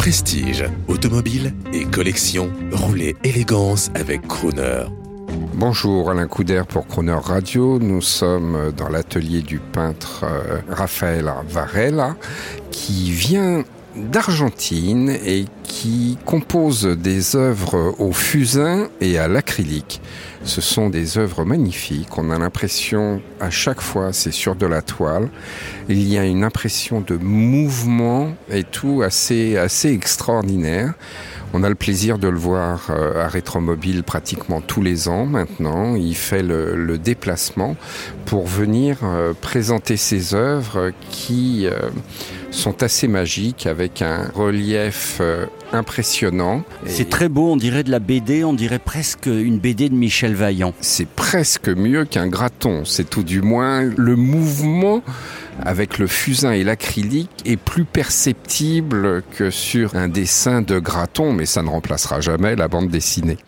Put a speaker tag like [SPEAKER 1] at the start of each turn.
[SPEAKER 1] Prestige, automobile et collection, roulez élégance avec Crooner.
[SPEAKER 2] Bonjour, Alain Couder pour Croner Radio. Nous sommes dans l'atelier du peintre euh, Raphaël Varela qui vient d'Argentine et qui compose des œuvres au fusain et à l'acrylique. Ce sont des œuvres magnifiques. On a l'impression, à chaque fois, c'est sur de la toile. Il y a une impression de mouvement et tout assez, assez extraordinaire. On a le plaisir de le voir euh, à Rétromobile pratiquement tous les ans maintenant. Il fait le, déplacement pour venir euh, présenter ses œuvres qui euh, sont assez magiques avec un relief impressionnant.
[SPEAKER 3] C'est très beau, on dirait de la BD, on dirait presque une BD de Michel Vaillant.
[SPEAKER 2] C'est presque mieux qu'un graton, c'est tout du moins le mouvement avec le fusain et l'acrylique est plus perceptible que sur un dessin de graton, mais ça ne remplacera jamais la bande dessinée.